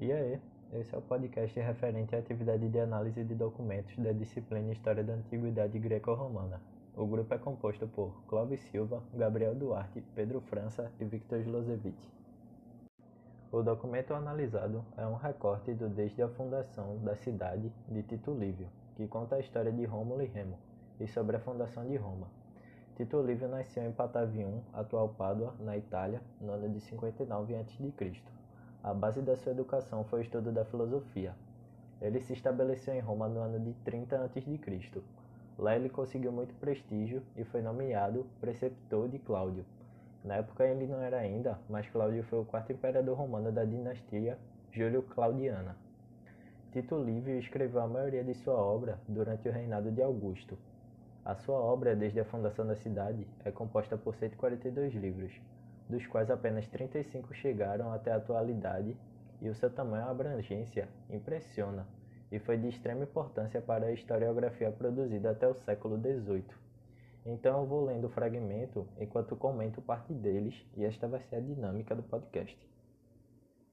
E aí, esse é o podcast referente à atividade de análise de documentos da disciplina História da Antiguidade Greco-Romana. O grupo é composto por Clóvis Silva, Gabriel Duarte, Pedro França e Victor Jlosevic. O documento analisado é um recorte do Desde a Fundação da Cidade de Tito Livio, que conta a história de Rômulo e Remo, e sobre a fundação de Roma. Tito Livio nasceu em Patavium, atual Pádua, na Itália, no ano de 59 a.C. A base da sua educação foi o estudo da filosofia. Ele se estabeleceu em Roma no ano de 30 a.C. Lá ele conseguiu muito prestígio e foi nomeado preceptor de Cláudio. Na época ele não era ainda, mas Cláudio foi o quarto imperador romano da dinastia Júlio-Claudiana. Tito Livio escreveu a maioria de sua obra durante o reinado de Augusto. A sua obra, desde a fundação da cidade, é composta por 142 livros, dos quais apenas 35 chegaram até a atualidade, e o seu tamanho abrangência impressiona e foi de extrema importância para a historiografia produzida até o século XVIII. Então eu vou lendo o fragmento enquanto comento parte deles, e esta vai ser a dinâmica do podcast.